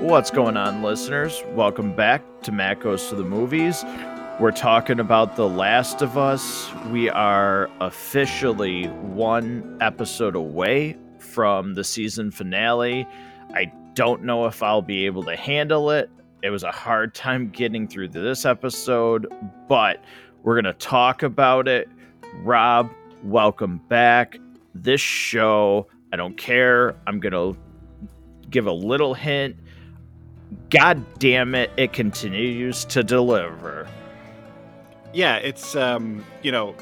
What's going on, listeners? Welcome back to Matt Goes to the Movies. We're talking about The Last of Us. We are officially one episode away from the season finale. I don't know if I'll be able to handle it. It was a hard time getting through this episode, but we're going to talk about it. Rob, welcome back. This show, I don't care. I'm going to give a little hint. God damn it, it continues to deliver. Yeah, it's um, you know,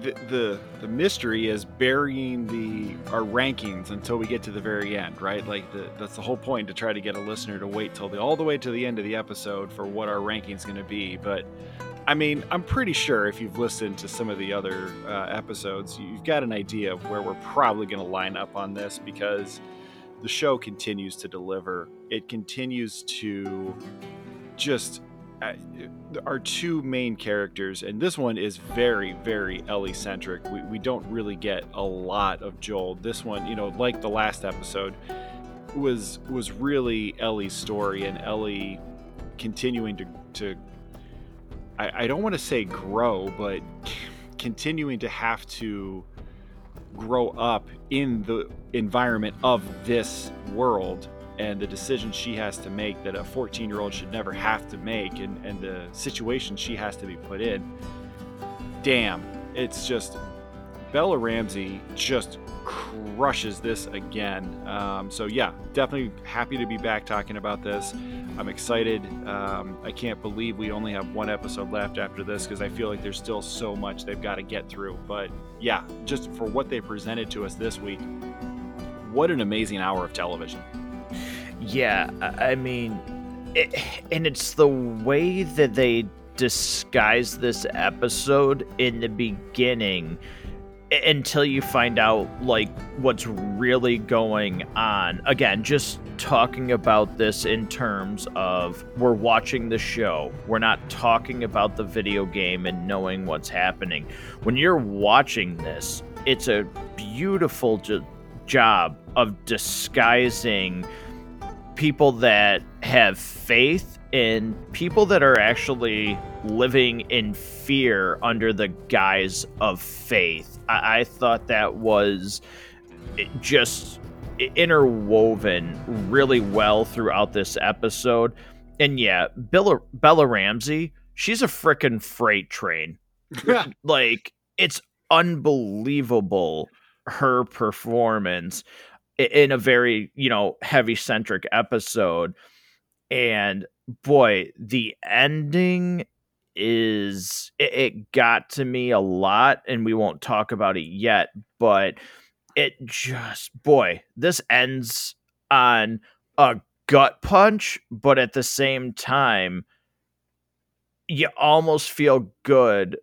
the, the the mystery is burying the our rankings until we get to the very end, right? Like the, that's the whole point to try to get a listener to wait till the all the way to the end of the episode for what our ranking's going to be. But I mean, I'm pretty sure if you've listened to some of the other uh, episodes, you've got an idea of where we're probably going to line up on this because the show continues to deliver. It continues to just uh, our two main characters, and this one is very, very Ellie centric. We, we don't really get a lot of Joel. This one, you know, like the last episode, was was really Ellie's story and Ellie continuing to to I, I don't want to say grow, but continuing to have to grow up in the environment of this world and the decisions she has to make that a 14 year old should never have to make and, and the situation she has to be put in damn it's just bella ramsey just crushes this again. Um, so yeah definitely happy to be back talking about this. I'm excited. Um, i can't believe we only have one episode left after this because i feel like there's still so much they've got to get through. But yeah just for what they presented to us this week what an amazing hour of television. Yeah, I mean, it, and it's the way that they disguise this episode in the beginning until you find out like what's really going on. Again, just talking about this in terms of we're watching the show. We're not talking about the video game and knowing what's happening. When you're watching this, it's a beautiful jo- job of disguising people that have faith and people that are actually living in fear under the guise of faith. I, I thought that was just interwoven really well throughout this episode. And yeah, Bella, Bella Ramsey, she's a freaking freight train. like, it's unbelievable her performance in a very you know heavy centric episode and boy the ending is it, it, got to me a lot and we won't talk about it yet but it just boy this ends on a gut punch but at the same time you almost feel good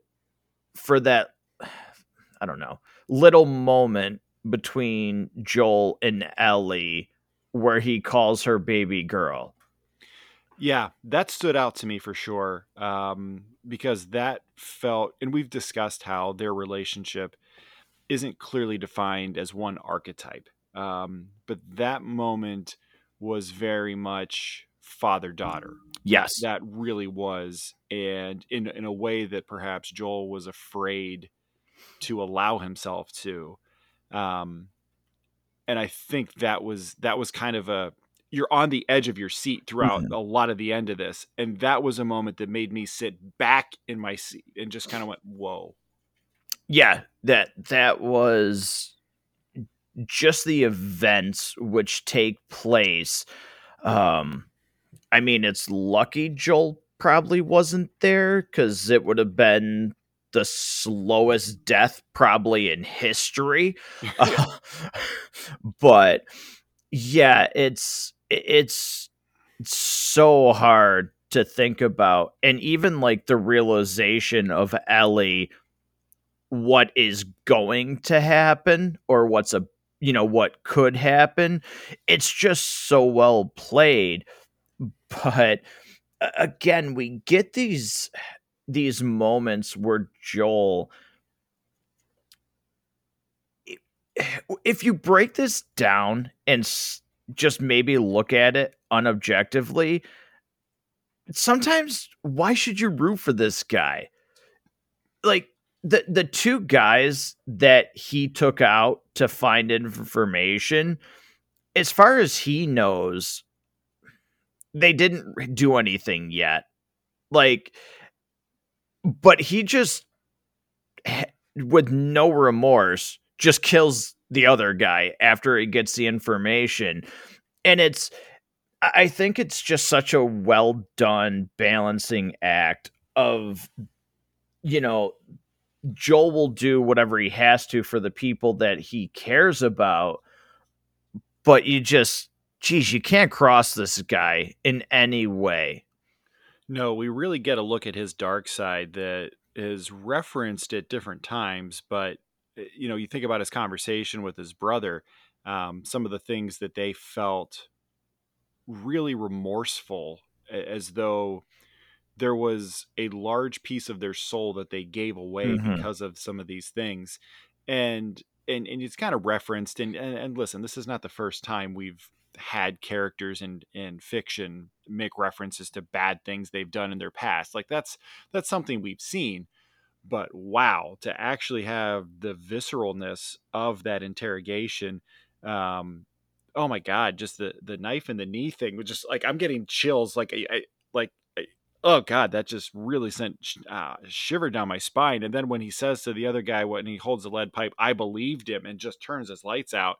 for that i don't know little moment between Joel and Ellie where he calls her baby girl. Yeah, that stood out to me for sure. Um, because that felt, and we've discussed how their relationship isn't clearly defined as one archetype. Um, but that moment was very much father daughter. Yes. That really was. And in, in a way that perhaps Joel was afraid to allow himself to um, and I think that was that was kind of a you're on the edge of your seat throughout mm-hmm. a lot of the end of this, and that was a moment that made me sit back in my seat and just kind of went, "Whoa." Yeah, that that was just the events which take place. Um, I mean, it's lucky Joel probably wasn't there because it would have been the slowest death probably in history. uh, but yeah, it's it's so hard to think about and even like the realization of Ellie what is going to happen or what's a you know what could happen. It's just so well played but again we get these these moments where Joel if you break this down and just maybe look at it unobjectively, sometimes why should you root for this guy? Like the the two guys that he took out to find information, as far as he knows, they didn't do anything yet. Like but he just with no remorse just kills the other guy after he gets the information. And it's I think it's just such a well done balancing act of you know Joel will do whatever he has to for the people that he cares about but you just geez you can't cross this guy in any way no we really get a look at his dark side that is referenced at different times but you know you think about his conversation with his brother um, some of the things that they felt really remorseful as though there was a large piece of their soul that they gave away mm-hmm. because of some of these things and and, and it's kind of referenced and, and, and listen this is not the first time we've had characters in in fiction make references to bad things they've done in their past like that's that's something we've seen but wow to actually have the visceralness of that interrogation um oh my god, just the the knife in the knee thing was just like I'm getting chills. Like I, I like I, oh god, that just really sent uh, shiver down my spine. And then when he says to the other guy when he holds the lead pipe, I believed him, and just turns his lights out.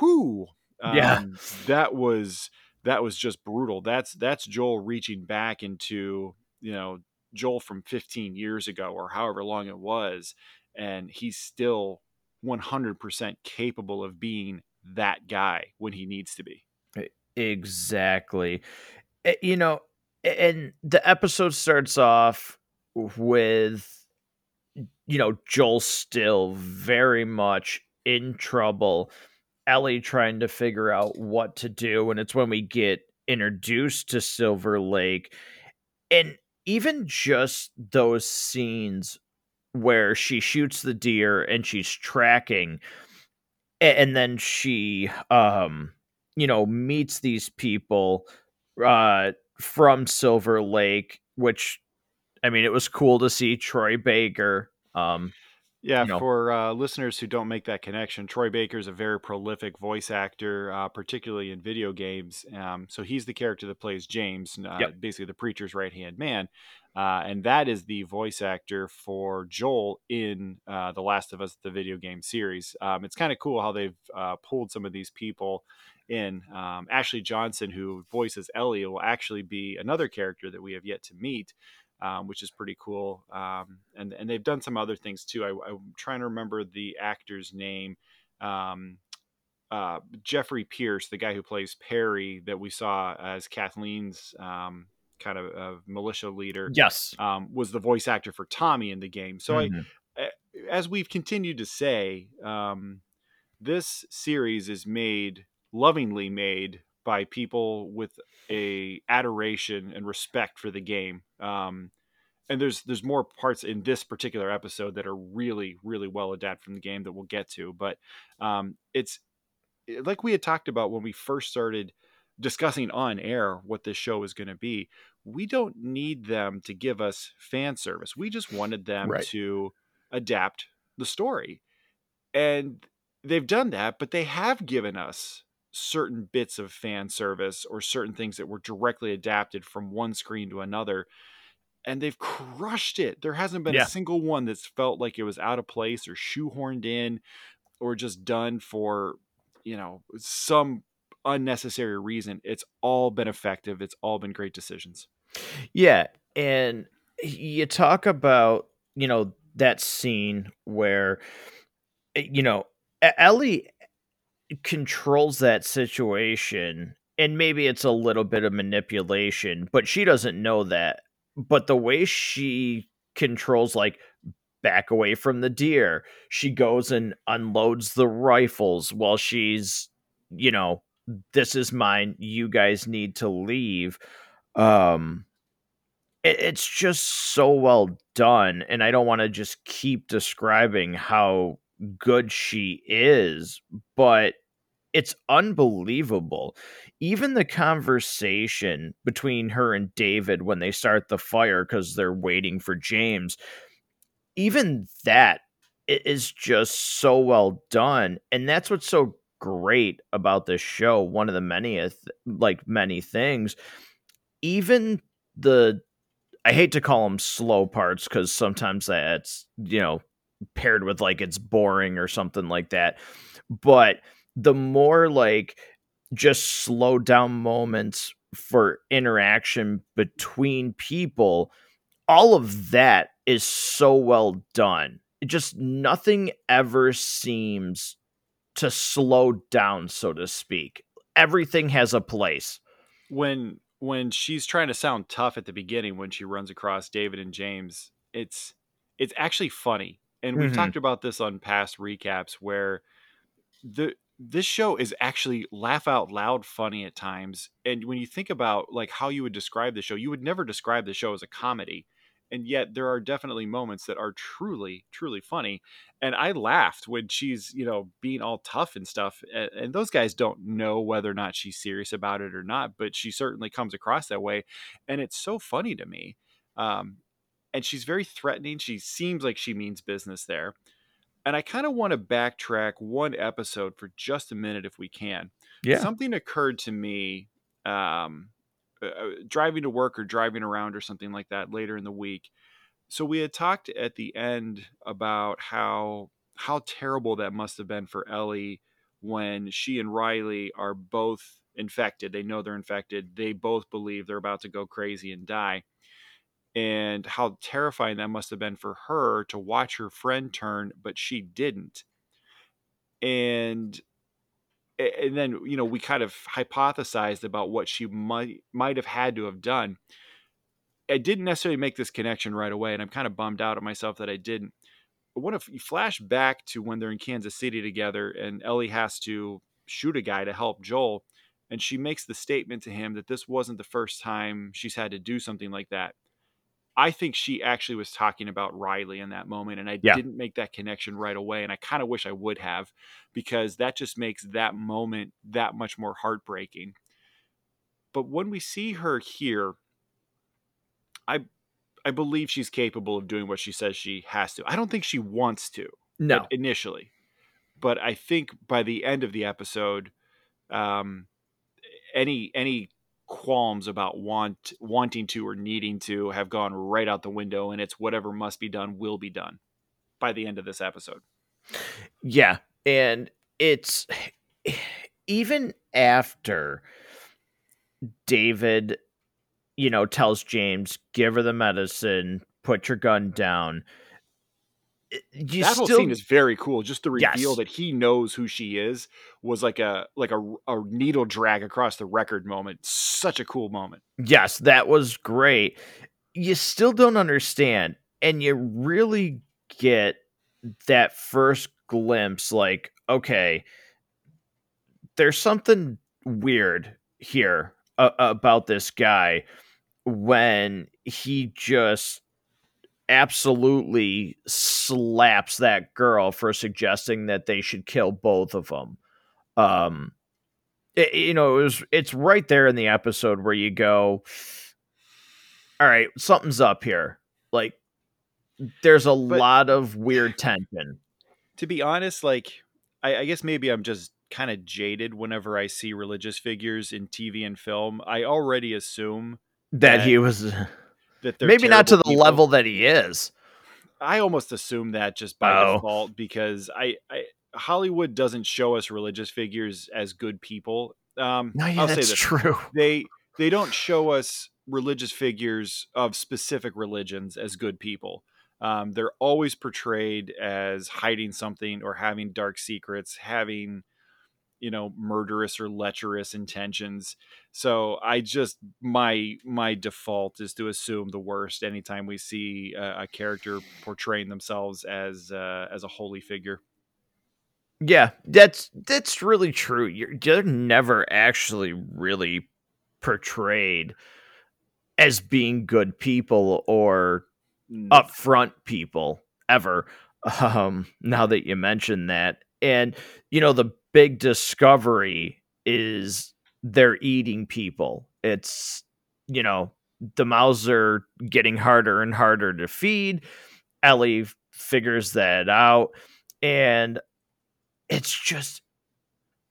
Whoo, um, yeah, that was that was just brutal. That's that's Joel reaching back into you know Joel from 15 years ago or however long it was, and he's still 100% capable of being that guy when he needs to be. Exactly. You know, and the episode starts off with you know Joel still very much in trouble. Ellie trying to figure out what to do, and it's when we get introduced to Silver Lake, and even just those scenes where she shoots the deer and she's tracking and then she um you know meets these people uh from Silver Lake which I mean it was cool to see Troy Baker um yeah, you know. for uh, listeners who don't make that connection, Troy Baker is a very prolific voice actor, uh, particularly in video games. Um, so he's the character that plays James, uh, yep. basically the preacher's right hand man. Uh, and that is the voice actor for Joel in uh, The Last of Us, the video game series. Um, it's kind of cool how they've uh, pulled some of these people in. Um, Ashley Johnson, who voices Ellie, will actually be another character that we have yet to meet. Um, which is pretty cool. Um, and and they've done some other things too. I, am trying to remember the actor's name. Um, uh, Jeffrey Pierce, the guy who plays Perry, that we saw as Kathleen's um, kind of uh, militia leader. Yes, um, was the voice actor for Tommy in the game. So mm-hmm. I, as we've continued to say, um, this series is made lovingly made by people with a adoration and respect for the game. Um, and there's there's more parts in this particular episode that are really really well adapted from the game that we'll get to. But um, it's like we had talked about when we first started discussing on air what this show is going to be we don't need them to give us fan service. We just wanted them right. to adapt the story. And they've done that, but they have given us certain bits of fan service or certain things that were directly adapted from one screen to another. And they've crushed it. There hasn't been yeah. a single one that's felt like it was out of place or shoehorned in or just done for, you know, some unnecessary reason. It's all been effective. It's all been great decisions. Yeah, and you talk about, you know, that scene where eh, you know, Ellie controls that situation and maybe it's a little bit of manipulation, but she doesn't know that. But the way she controls like back away from the deer, she goes and unloads the rifles while she's, you know, this is mine you guys need to leave um it, it's just so well done and i don't want to just keep describing how good she is but it's unbelievable. Even the conversation between her and David when they start the fire because they're waiting for James, even that is just so well done. And that's what's so great about this show. One of the many, like many things, even the, I hate to call them slow parts because sometimes that's, you know, paired with like it's boring or something like that. But the more like just slow down moments for interaction between people, all of that is so well done. It just nothing ever seems to slow down, so to speak. Everything has a place. When when she's trying to sound tough at the beginning when she runs across David and James, it's it's actually funny. And we've mm-hmm. talked about this on past recaps where the this show is actually laugh out loud funny at times and when you think about like how you would describe the show you would never describe the show as a comedy and yet there are definitely moments that are truly truly funny and i laughed when she's you know being all tough and stuff and, and, those guys don't know whether or not she's serious about it or not but she certainly comes across that way and it's so funny to me um, and she's very threatening she seems like she means business there and I kind of want to backtrack one episode for just a minute if we can. Yeah. Something occurred to me um, uh, uh, driving to work or driving around or something like that later in the week. So we had talked at the end about how how terrible that must have been for Ellie when she and Riley are both infected. They know they're infected. They both believe they're about to go crazy and die and how terrifying that must have been for her to watch her friend turn but she didn't. And and then you know we kind of hypothesized about what she might might have had to have done. I didn't necessarily make this connection right away and i'm kind of bummed out at myself that i didn't. But what if you flash back to when they're in kansas city together and ellie has to shoot a guy to help joel and she makes the statement to him that this wasn't the first time she's had to do something like that I think she actually was talking about Riley in that moment, and I yeah. didn't make that connection right away. And I kind of wish I would have, because that just makes that moment that much more heartbreaking. But when we see her here, I I believe she's capable of doing what she says she has to. I don't think she wants to. No, initially, but I think by the end of the episode, um, any any qualms about want wanting to or needing to have gone right out the window and it's whatever must be done will be done by the end of this episode. Yeah, and it's even after David you know tells James give her the medicine, put your gun down you that whole scene is very cool. Just the reveal yes. that he knows who she is was like a like a, a needle drag across the record moment. Such a cool moment. Yes, that was great. You still don't understand, and you really get that first glimpse. Like, okay, there's something weird here uh, about this guy when he just absolutely slaps that girl for suggesting that they should kill both of them. Um, it, you know, it was it's right there in the episode where you go, all right, something's up here. Like, there's a but, lot of weird tension. To be honest, like, I, I guess maybe I'm just kind of jaded whenever I see religious figures in TV and film. I already assume that, that he was that they're maybe not to the people. level that he is. I almost assume that just by oh. default because I, I, Hollywood doesn't show us religious figures as good people. Um, no, yeah, I'll that's true. They they don't show us religious figures of specific religions as good people. Um, they're always portrayed as hiding something or having dark secrets, having you know murderous or lecherous intentions. So i just my my default is to assume the worst anytime we see a, a character portraying themselves as uh, as a holy figure. Yeah that's that's really true. You're, you're never actually really portrayed as being good people or upfront people ever um now that you mention that. And you know the big discovery is they're eating people. It's you know the mouths are getting harder and harder to feed. Ellie figures that out, and it's just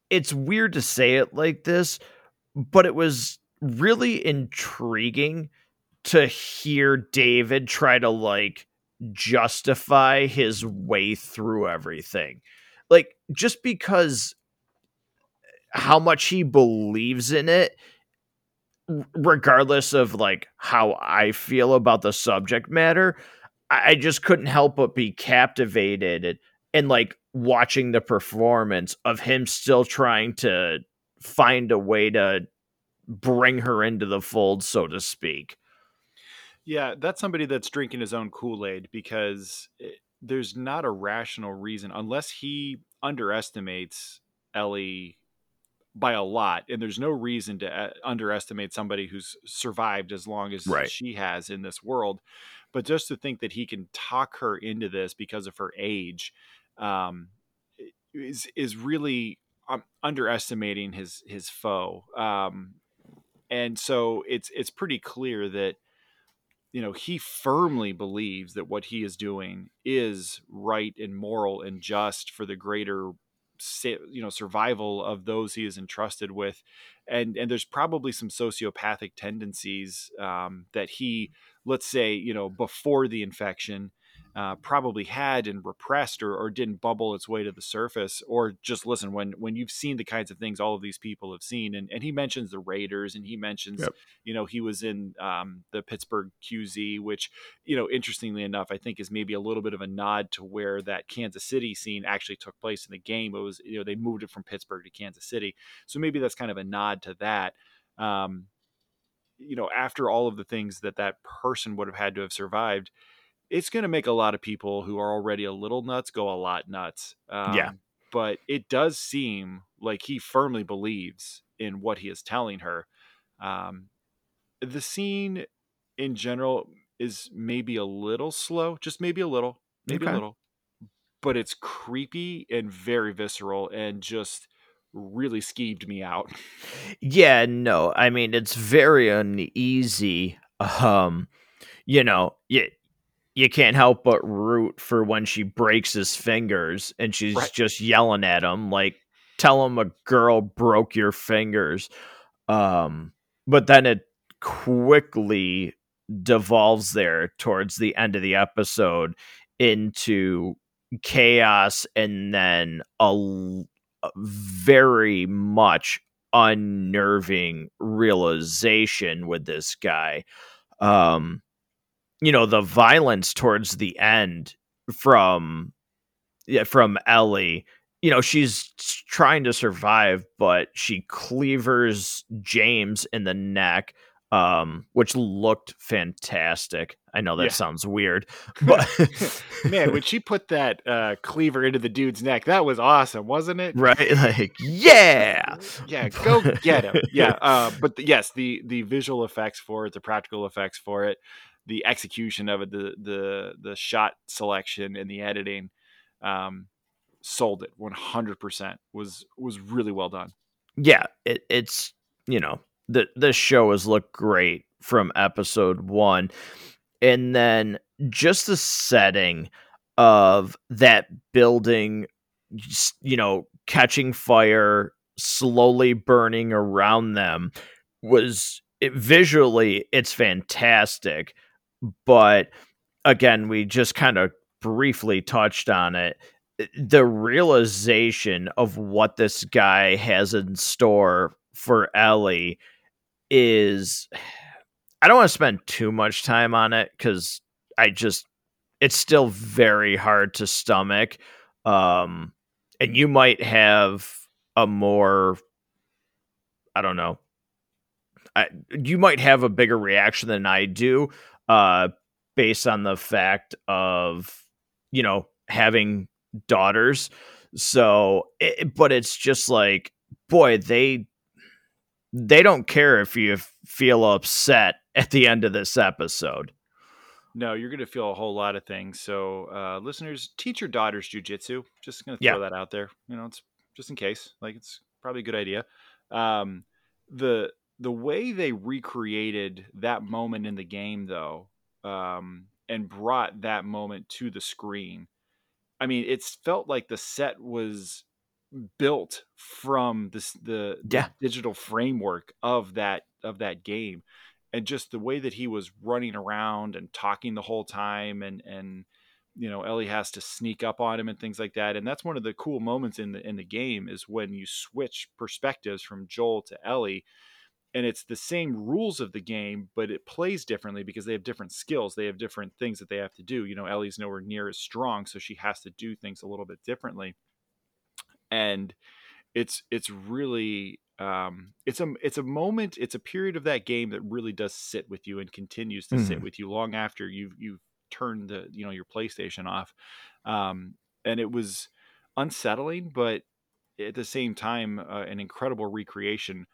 it's weird to say it like this, but it was really intriguing to hear David try to like justify his way through everything. Like just because how much he believes in it regardless of like how I feel about the subject matter, I just couldn't help but be captivated and like watching the performance of him still trying to find a way to bring her into the fold, so to speak. Yeah, that's somebody that's drinking his own Kool Aid because it, eh, there's not a rational reason unless he underestimates Ellie by a lot and there's no reason to uh, underestimate somebody who's survived as long as right. she has in this world but just to think that he can talk her into this because of her age um, is is really um, underestimating his his foe um, and so it's it's pretty clear that you know he firmly believes that what he is doing is right and moral and just for the greater you know survival of those he is entrusted with. And and there's probably some sociopathic tendencies um, that he let's say you know before the infection uh, probably had and repressed or, or didn't bubble its way to the surface or just listen when when you've seen the kinds of things all of these people have seen and, and he mentions the raiders and he mentions yep. you know he was in um, the pittsburgh qz which you know interestingly enough i think is maybe a little bit of a nod to where that kansas city scene actually took place in the game. It was you know they moved it from pittsburgh to kansas city. So maybe that's kind of a nod to that. Um, you know after all of the things that that person would have had to have survived it's going to make a lot of people who are already a little nuts go a lot nuts. Um, yeah. But it does seem like he firmly believes in what he is telling her. Um, the scene in general is maybe a little slow, just maybe a little, maybe okay. a little, but it's creepy and very visceral and just really skeeved me out. Yeah, no, I mean it's very uneasy. Um, you know, yeah, you can't help but root for when she breaks his fingers and she's right. just yelling at him like tell him a girl broke your fingers um but then it quickly devolves there towards the end of the episode into chaos and then a, a very much unnerving realization with this guy um you know the violence towards the end from yeah from Ellie. You know she's trying to survive but she cleavers James in the neck um which looked fantastic. I know that yeah. sounds weird but man when she put that uh cleaver into the dude's neck that was awesome wasn't it? Right like yeah! Yeah go get him. Yeah uh but the, yes the the visual effects for it the practical effects for it the execution of it, the the the shot selection and the editing, um, sold it 100%. Was was really well done. Yeah, it, it's you know the the show has looked great from episode one, and then just the setting of that building, you know, catching fire, slowly burning around them was it, visually it's fantastic but again, we just kind of briefly touched on it. The realization of what this guy has in store for Ellie is I don't want to spend too much time on it because I just it's still very hard to stomach. Um and you might have a more I don't know. I, you might have a bigger reaction than I do, uh, based on the fact of you know having daughters. So, it, but it's just like, boy, they they don't care if you feel upset at the end of this episode. No, you're going to feel a whole lot of things. So, uh, listeners, teach your daughters jujitsu. Just going to throw yeah. that out there. You know, it's just in case. Like it's probably a good idea. Um, the the way they recreated that moment in the game, though, um, and brought that moment to the screen. I mean, it's felt like the set was built from this the, the digital framework of that of that game and just the way that he was running around and talking the whole time and and you know Ellie has to sneak up on him and things like that and that's one of the cool moments in the in the game is when you switch perspectives from Joel to Ellie and it's the same rules of the game but it plays differently because they have different skills they have different things that they have to do you know Ellie's nowhere near as strong so she has to do things a little bit differently and it's it's really um, it's a it's a moment it's a period of that game that really does sit with you and continues to sit Mhm. with you long after you've you've turned the you know your PlayStation off um, and it was unsettling but at the same time uh, an incredible recreation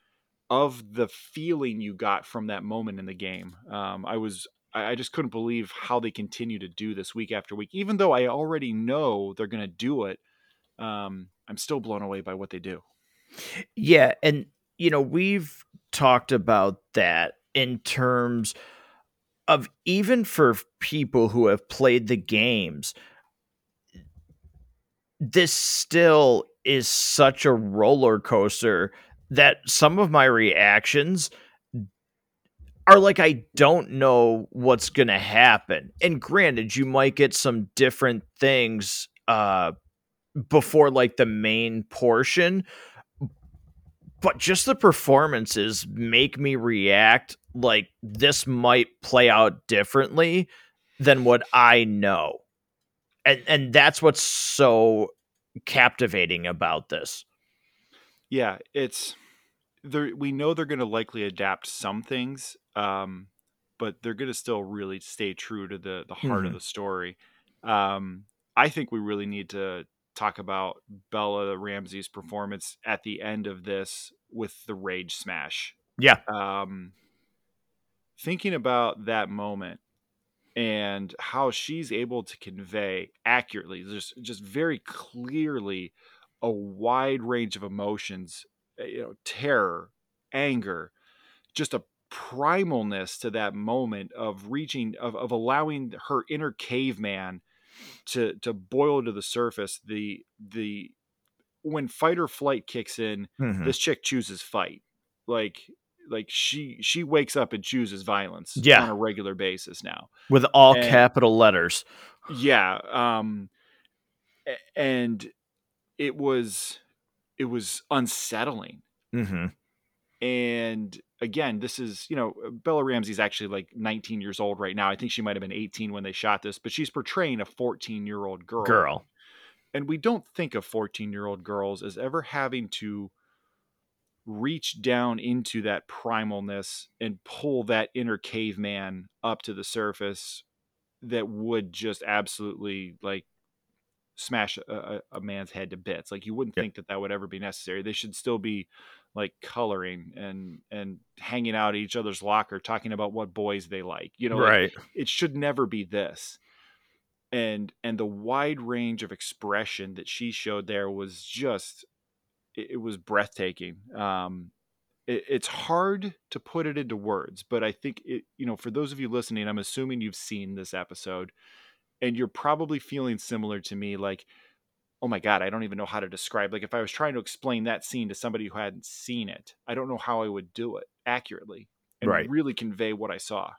of the feeling you got from that moment in the game um, I was I just couldn't believe how they continue to do this week after week even though I already know they're going to do it um, I'm still blown away by what they do. Yeah, and you know, we've talked about that in terms of even for people who have played the games, this still is such a roller coaster that some of my reactions are like I don't know what's going to happen. And granted, you might get some different things uh before like the main portion, but just the performances make me react like this might play out differently than what I know. And and that's what's so captivating about this. Yeah, it's there. We know they're going to likely adapt some things, um, but they're going to still really stay true to the the heart of Mhm. the story. Um, I think we really need to talk about Bella Ramsey's performance at the end of this with the rage smash. Yeah. Um, thinking about that moment and how she's able to convey accurately, just just very clearly, a wide range of emotions. uh, You know, terror, anger, just a primalness to that moment of reaching of, of allowing her inner caveman to to boil to the surface the the when fight or flight kicks in Mhm. this chick chooses fight like like she she wakes up and chooses violence Yeah. on a regular basis now With all and- capital letters. yeah um and it was it was unsettling Mhm. and again this is you know bella ramsey's actually like 19 years old right now i think she might have been 18 when they shot this but she's portraying a 14 year old girl Girl. and we don't think of 14 year old girls as ever having to reach down into that primalness and pull that inner caveman up to the surface that would just absolutely like smash a, a, man's head to bits like you wouldn't Yeah. think that that would ever be necessary they should still be like coloring and and hanging out at each other's locker talking about what boys they like you know like, right. it should never be this and and the wide range of expression that she showed there was just it, it was breathtaking um it, it's hard to put it into words but i think it you know for those of you listening i'm assuming you've seen this episode and you're probably feeling similar to me like oh my god i don't even know how to describe like if i was trying to explain that scene to somebody who hadn't seen it i don't know how i would do it accurately and Right. really convey what i saw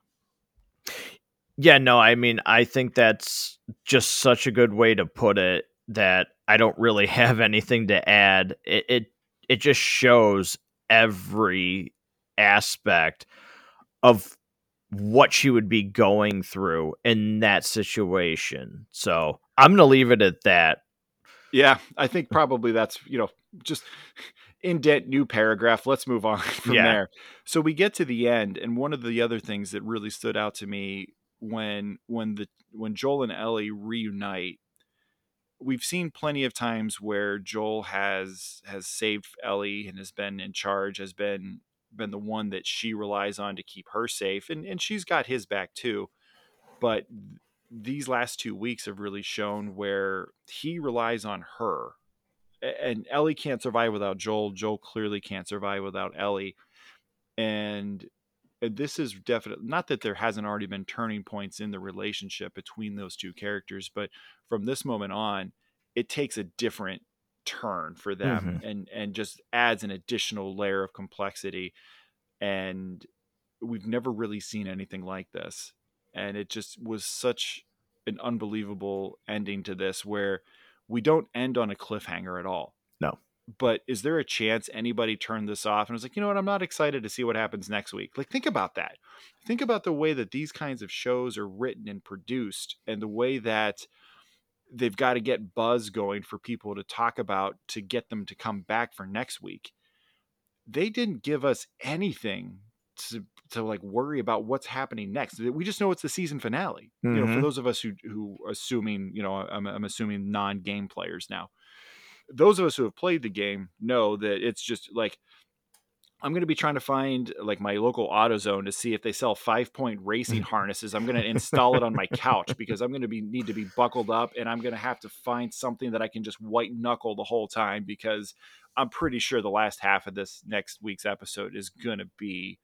Yeah, no, I mean, I think that's just such a good way to put it that I don't really have anything to add. It it, it just shows every aspect of what she would be going through in that situation. So I'm gonna leave it at that. Yeah, I think probably that's, you know, just indent new paragraph. Let's move on from Yeah. there. So we get to the end and one of the other things that really stood out to me when when the when Joel and Ellie reunite we've seen plenty of times where Joel has has saved Ellie and has been in charge has been been the one that she relies on to keep her safe and and she's got his back too but these last two weeks have really shown where he relies on her and Ellie can't survive without Joel. Joel clearly can't survive without Ellie. And, this is definitely not that there hasn't already been turning points in the relationship between those two characters, but from this moment on, it takes a different turn for them mm-hmm. and and just adds an additional layer of complexity and we've never really seen anything like this and it just was such an unbelievable ending to this where we don't end on a cliffhanger at all. No. But is there a chance anybody turned this off and was like, you know what, I'm not excited to see what happens next week? Like, think about that. Think about the way that these kinds of shows are written and produced and the way that they've got to get buzz going for people to talk about to get them to come back for next week. They didn't give us anything to to like worry about what's happening next. We just know it's the season finale. Mm-hmm. You know, for mm-hmm. those of us who who assuming, you know, I'm, I'm assuming non-game players now. Those of us who have played the game know that it's just like I'm going to be trying to find like my local AutoZone to see if they sell five point racing harnesses. I'm going to install it on my couch because I'm going to be need to be buckled up and I'm going to have to find something that I can just white knuckle the whole time because I'm pretty sure the last half of this next week's episode is going to be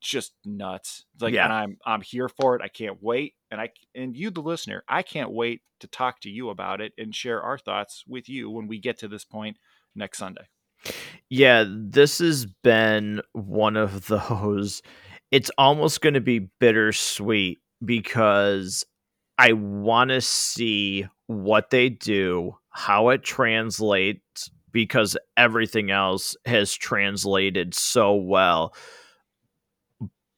just nuts. Like, yeah. and I'm I'm here for it. I can't wait. And I and you, the listener, I can't wait to talk to you about it and share our thoughts with you when we get to this point next Sunday. Yeah, this has been one of those. It's almost going to be bittersweet because I want to see what they do, how it translates, because everything else has translated so well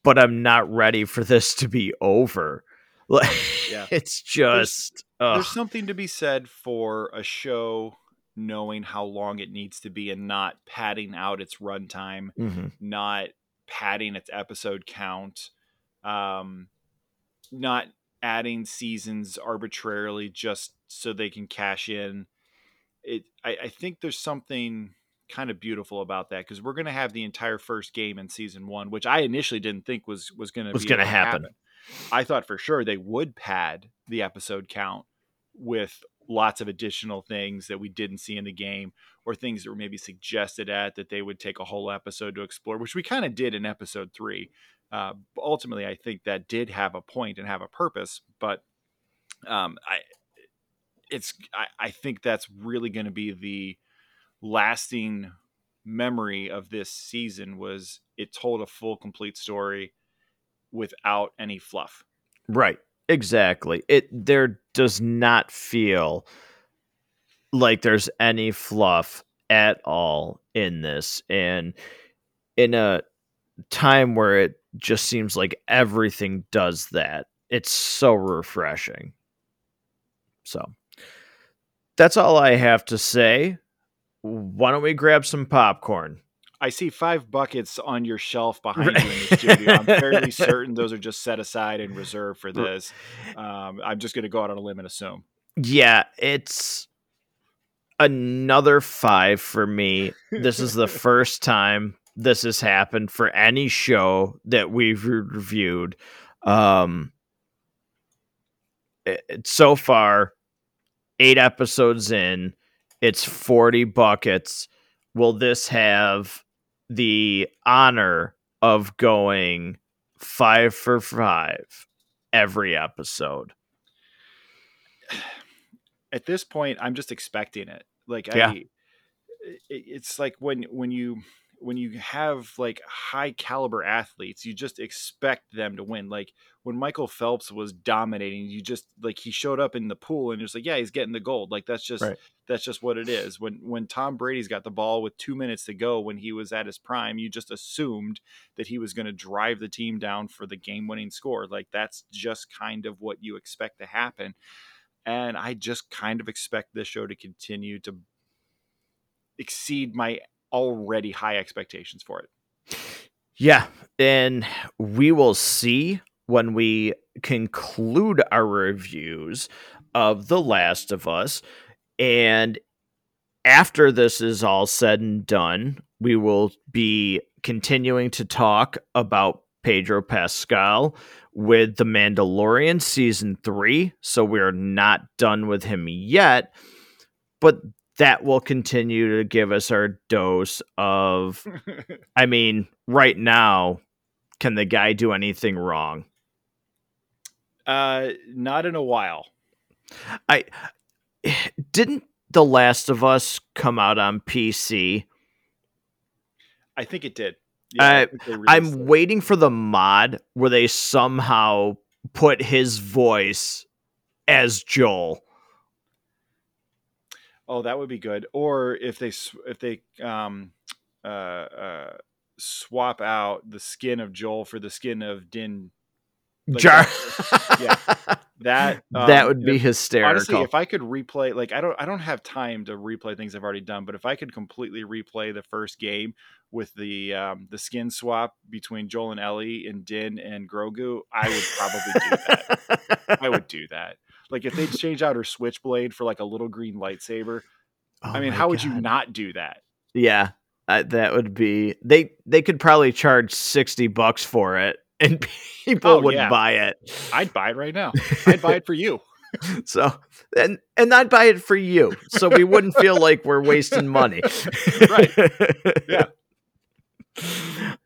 but I'm not ready for this to be over. Like yeah. it's just there's, there's, something to be said for a show knowing how long it needs to be and not padding out its runtime, mm-hmm. not padding its episode count, um, not adding seasons arbitrarily just so they can cash in. It I, I think there's something kind of beautiful about that because we're going to have the entire first game in season one, which I initially didn't think was was going to was going to happen. happen. I thought for sure they would pad the episode count with lots of additional things that we didn't see in the game or things that were maybe suggested at that they would take a whole episode to explore, which we kind of did in episode three. Uh, ultimately, I think that did have a point and have a purpose, but um, I it's I, I think that's really going to be the lasting memory of this season was it told a full complete story without any fluff. Right. Exactly. It there does not feel like there's any fluff at all in this and in a time where it just seems like everything does that. It's so refreshing. So that's all I have to say why don't we grab some popcorn? I see five buckets on your shelf behind you in the studio. I'm fairly certain those are just set aside and reserved for this. Um, I'm just going to go out on a limb and assume. Yeah, it's another five for me. This is the first time this has happened for any show that we've reviewed. Um, it, so far, eight episodes in, it's 40 buckets. Will this have the honor of going five for five every episode? At this point, I'm just expecting it. Like, yeah. I, it's like when when you when you have like high caliber athletes, you just expect them to win. Like when Michael Phelps was dominating, you just like he showed up in the pool and just like, yeah, he's getting the gold. Like that's just right. that's just what it is. When when Tom Brady's got the ball with two minutes to go when he was at his prime, you just assumed that he was going to drive the team down for the game winning score. Like that's just kind of what you expect to happen. And I just kind of expect this show to continue to exceed my already high expectations for it. Yeah, and we will see when we conclude our reviews of The Last of Us. And after this is all said and done, we will be continuing to talk about Pedro Pascal with The Mandalorian season three. So we're not done with him yet. But that will continue to give us our dose of I mean, right now, can the guy do anything wrong? Uh, not in a while. I didn't The Last of Us come out on PC. I think it did. Yeah, I'm waiting for the mod where they somehow put his voice as Joel. Oh, that would be good. Or if they if they um uh, uh swap out the skin of Joel for the skin of Din like Jar. That, yeah, that um, that would be if, hysterical. Honestly, if I could replay, like I don't, I don't have time to replay things I've already done. But if I could completely replay the first game with the um, the skin swap between Joel and Ellie and Din and Grogu, I would probably do that. I would do that. Like if they change out her switchblade for like a little green lightsaber, oh I mean, how God. would you not do that? Yeah, uh, that would be they. They could probably charge sixty bucks for it, and people oh, would yeah. buy it. I'd buy it right now. I'd buy it for you. so and and I'd buy it for you, so we wouldn't feel like we're wasting money. right? Yeah.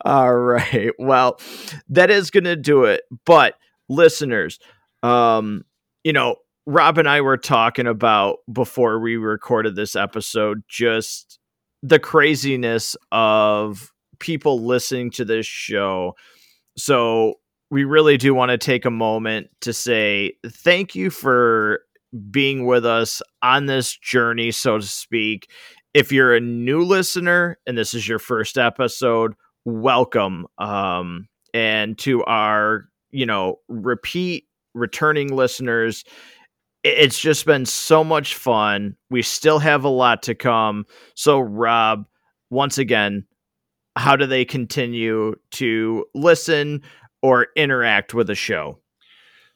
All right. Well, that is going to do it. But listeners, um, you know, Rob and I were talking about before we recorded this episode just the craziness of people listening to this show. So, we really do want to take a moment to say thank you for being with us on this journey, so to speak. If you're a new listener and this is your first episode, welcome. Um, and to our, you know, repeat returning listeners. It's just been so much fun. We still have a lot to come. So, Rob, once again, how do they continue to listen or interact with the show?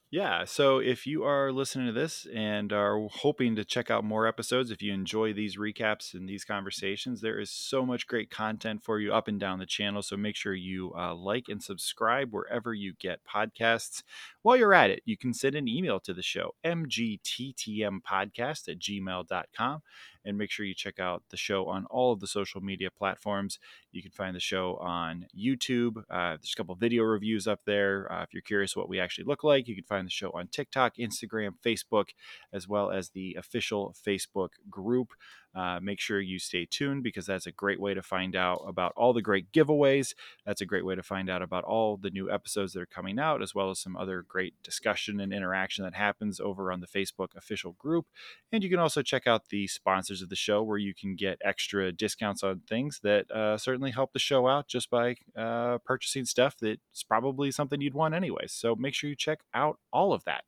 Yeah. So if you are listening to this and are hoping to check out more episodes, if you enjoy these recaps and these conversations, there is so much great content for you up and down the channel. So make sure you uh, like and subscribe wherever you get podcasts. While you're at it, you can send an email to the show, mgttmpodcast at gmail.com and make sure you check out the show on all of the social media platforms. You can find the show on YouTube. Uh, there's a couple video reviews up there. Uh, if you're curious what we actually look like, you can find the show on TikTok, Instagram, Facebook, as well as the official Facebook group. Uh, make sure you stay tuned because that's a great way to find out about all the great giveaways. That's a great way to find out about all the new episodes that are coming out, as well as some other great discussion and interaction that happens over on the Facebook official group. And you can also check out the sponsors of the show where you can get extra discounts on things that uh, certainly help the show out just by uh, purchasing stuff that's probably something you'd want anyway. So make sure you check out all of that.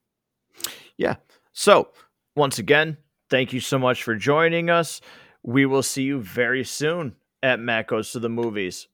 Yeah. So, once again, Thank you so much for joining us. We will see you very soon at Matt Goes to the Movies.